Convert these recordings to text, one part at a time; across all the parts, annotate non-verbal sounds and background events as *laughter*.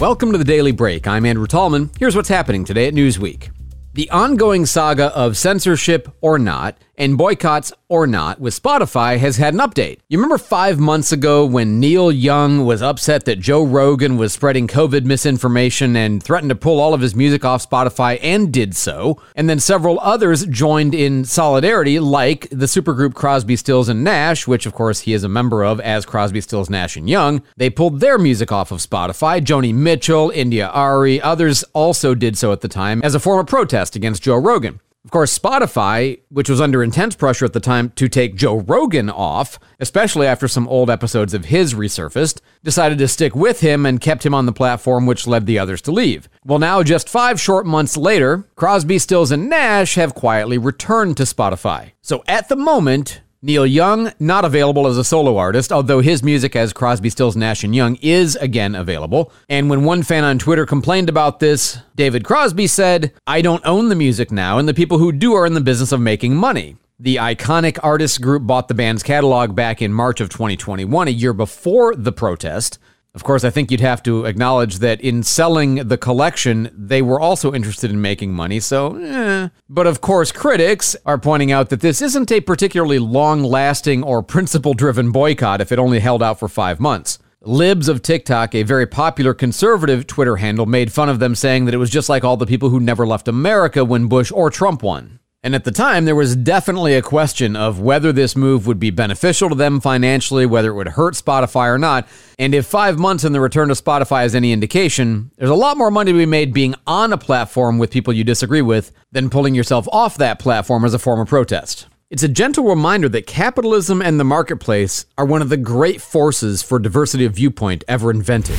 Welcome to the Daily Break. I'm Andrew Tallman. Here's what's happening today at Newsweek. The ongoing saga of censorship or not and boycotts or not with Spotify has had an update. You remember five months ago when Neil Young was upset that Joe Rogan was spreading COVID misinformation and threatened to pull all of his music off Spotify and did so. And then several others joined in solidarity, like the supergroup Crosby, Stills, and Nash, which of course he is a member of as Crosby, Stills, Nash, and Young. They pulled their music off of Spotify. Joni Mitchell, India Arie, others also did so at the time as a form of protest against Joe Rogan. Of course, Spotify, which was under intense pressure at the time to take Joe Rogan off, especially after some old episodes of his resurfaced, decided to stick with him and kept him on the platform, which led the others to leave. Well, now, just five short months later, Crosby, Stills, and Nash have quietly returned to Spotify. So at the moment, Neil Young, not available as a solo artist, although his music as Crosby, Stills, Nash, and Young is again available. And when one fan on Twitter complained about this, David Crosby said, I don't own the music now, and the people who do are in the business of making money. The iconic artists group bought the band's catalog back in March of 2021, a year before the protest. Of course, I think you'd have to acknowledge that in selling the collection, they were also interested in making money, so eh. But of course, critics are pointing out that this isn't a particularly long lasting or principle driven boycott if it only held out for five months. Libs of TikTok, a very popular conservative Twitter handle, made fun of them, saying that it was just like all the people who never left America when Bush or Trump won. And at the time, there was definitely a question of whether this move would be beneficial to them financially, whether it would hurt Spotify or not. And if five months in the return to Spotify is any indication, there's a lot more money to be made being on a platform with people you disagree with than pulling yourself off that platform as a form of protest. It's a gentle reminder that capitalism and the marketplace are one of the great forces for diversity of viewpoint ever invented.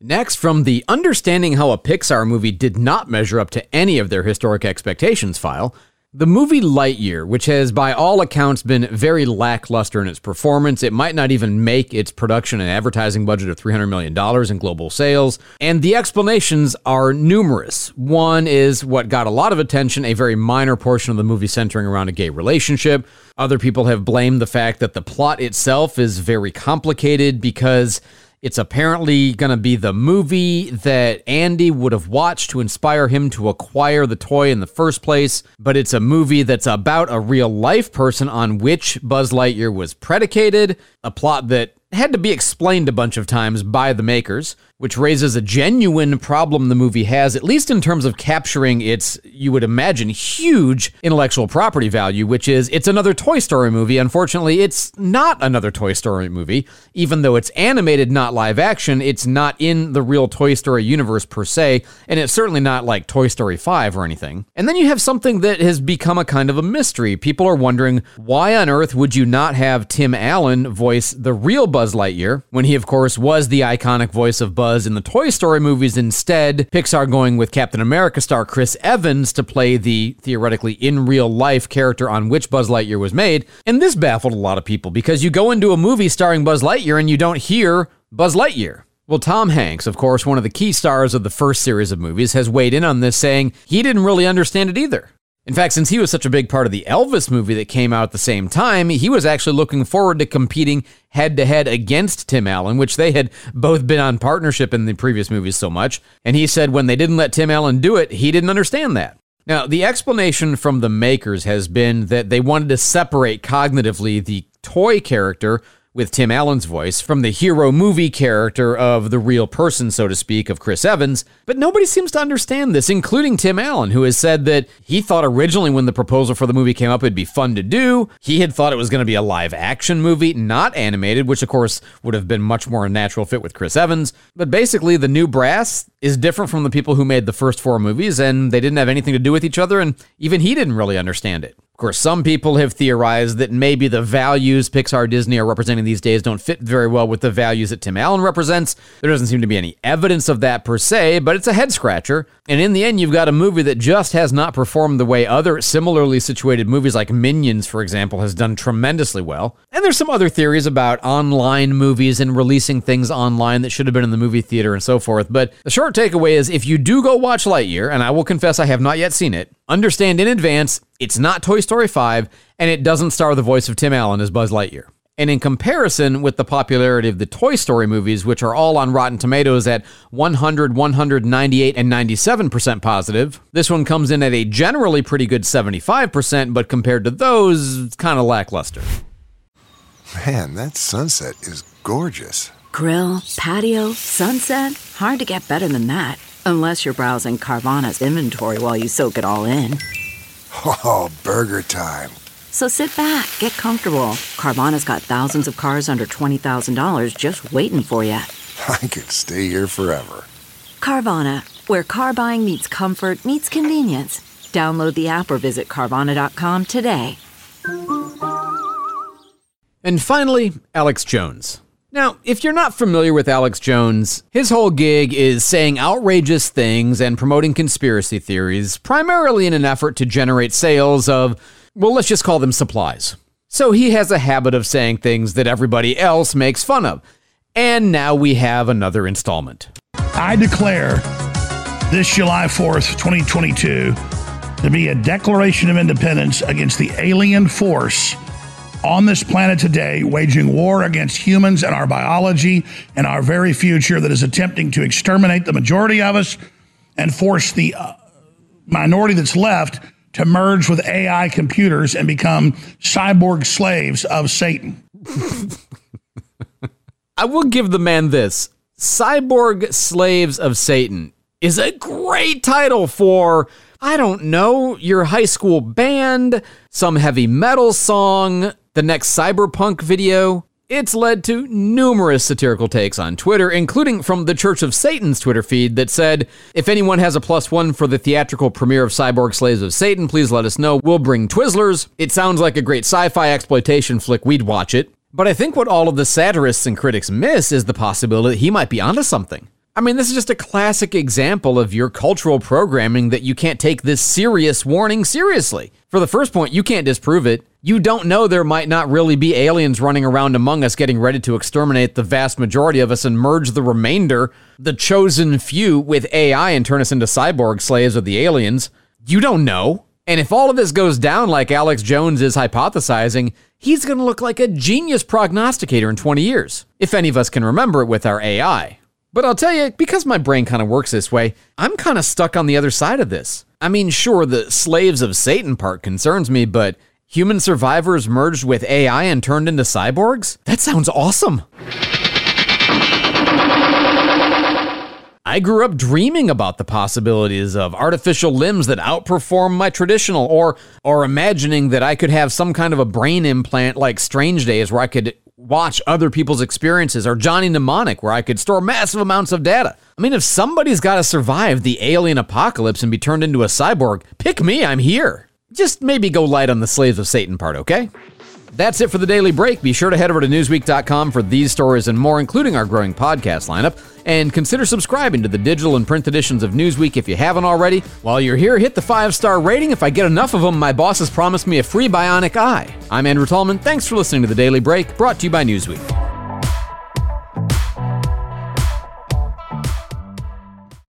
Next, from the Understanding How a Pixar Movie Did Not Measure Up to Any of Their Historic Expectations file, the movie Lightyear, which has by all accounts been very lackluster in its performance, it might not even make its production and advertising budget of $300 million in global sales. And the explanations are numerous. One is what got a lot of attention, a very minor portion of the movie centering around a gay relationship. Other people have blamed the fact that the plot itself is very complicated because it's apparently going to be the movie that Andy would have watched to inspire him to acquire the toy in the first place, but it's a movie that's about a real life person on which Buzz Lightyear was predicated, a plot that had to be explained a bunch of times by the makers, which raises a genuine problem the movie has, at least in terms of capturing its, you would imagine, huge intellectual property value, which is it's another Toy Story movie. Unfortunately, it's not another Toy Story movie. Even though it's animated, not live action, it's not in the real Toy Story universe per se, and it's certainly not like Toy Story 5 or anything. And then you have something that has become a kind of a mystery. People are wondering why on earth would you not have Tim Allen voice the real Buzz Lightyear when he, of course, was the iconic voice of Buzz in the Toy Story movies. Instead, Pixar going with Captain America star Chris Evans to play the theoretically in real life character on which Buzz Lightyear was made. And this baffled a lot of people because you go into a movie starring Buzz Lightyear and you don't hear Buzz Lightyear. Well, Tom Hanks, of course, one of the key stars of the first series of movies, has weighed in on this, saying he didn't really understand it either. In fact, since he was such a big part of the Elvis movie that came out at the same time, he was actually looking forward to competing head to head against Tim Allen, which they had both been on partnership in the previous movies so much. And he said when they didn't let Tim Allen do it, he didn't understand that. Now, the explanation from the makers has been that they wanted to separate cognitively the toy character with Tim Allen's voice from the hero movie character of the real person, so to speak, of Chris Evans. But nobody seems to understand this, including Tim Allen, who has said that he thought originally when the proposal for the movie came up, it'd be fun to do. He had thought it was going to be a live action movie, not animated, which of course would have been much more a natural fit with Chris Evans. But basically, the new brass is different from the people who made the first four movies, and they didn't have anything to do with each other, and even he didn't really understand it. Of course, some people have theorized that maybe the values Pixar Disney are representing these days don't fit very well with the values that Tim Allen represents. There doesn't seem to be any evidence of that per se, but it's a head scratcher. And in the end, you've got a movie that just has not performed the way other similarly situated movies like Minions, for example, has done tremendously well. And there's some other theories about online movies and releasing things online that should have been in the movie theater and so forth. But the short takeaway is if you do go watch Lightyear, and I will confess I have not yet seen it, understand in advance it's not Toy Story 5 and it doesn't star the voice of Tim Allen as Buzz Lightyear. And in comparison with the popularity of the Toy Story movies, which are all on Rotten Tomatoes at 100, 198, and 97% positive, this one comes in at a generally pretty good 75%, but compared to those, it's kind of lackluster. Man, that sunset is gorgeous. Grill, patio, sunset. Hard to get better than that. Unless you're browsing Carvana's inventory while you soak it all in. *laughs* Oh, burger time. So sit back, get comfortable. Carvana's got thousands of cars under $20,000 just waiting for you. *laughs* I could stay here forever. Carvana, where car buying meets comfort, meets convenience. Download the app or visit Carvana.com today. And finally, Alex Jones. Now, if you're not familiar with Alex Jones, his whole gig is saying outrageous things and promoting conspiracy theories, primarily in an effort to generate sales of, well, let's just call them supplies. So he has a habit of saying things that everybody else makes fun of. And now we have another installment. I declare this July 4th, 2022, to be a declaration of independence against the alien force on this planet today, waging war against humans and our biology and our very future that is attempting to exterminate the majority of us and force the uh, minority that's left to merge with AI computers and become cyborg slaves of Satan. *laughs* I will give the man this Cyborg Slaves of Satan is a great title for, I don't know, your high school band, some heavy metal song, the next cyberpunk video. It's led to numerous satirical takes on Twitter, including from the Church of Satan's Twitter feed that said, If anyone has a plus one for the theatrical premiere of Cyborg Slaves of Satan, please let us know. We'll bring Twizzlers. It sounds like a great sci fi exploitation flick. We'd watch it. But I think what all of the satirists and critics miss is the possibility that he might be onto something. I mean, this is just a classic example of your cultural programming that you can't take this serious warning seriously. For the first point, you can't disprove it. You don't know there might not really be aliens running around among us getting ready to exterminate the vast majority of us and merge the remainder, the chosen few, with AI and turn us into cyborg slaves of the aliens. You don't know. And if all of this goes down like Alex Jones is hypothesizing, he's going to look like a genius prognosticator in 20 years, if any of us can remember it with our AI. But I'll tell you, because my brain kind of works this way, I'm kind of stuck on the other side of this. I mean, sure, the slaves of Satan part concerns me, but human survivors merged with AI and turned into cyborgs? That sounds awesome. I grew up dreaming about the possibilities of artificial limbs that outperform my traditional or or imagining that I could have some kind of a brain implant like Strange Days where I could watch other people's experiences or Johnny Mnemonic where I could store massive amounts of data. I mean if somebody's got to survive the alien apocalypse and be turned into a cyborg, pick me, I'm here. Just maybe go light on the slaves of Satan part, okay? That's it for the daily break. Be sure to head over to Newsweek.com for these stories and more, including our growing podcast lineup. And consider subscribing to the digital and print editions of Newsweek if you haven't already. While you're here, hit the five star rating. If I get enough of them, my boss has promised me a free bionic eye. I'm Andrew Tallman. Thanks for listening to the Daily Break, brought to you by Newsweek.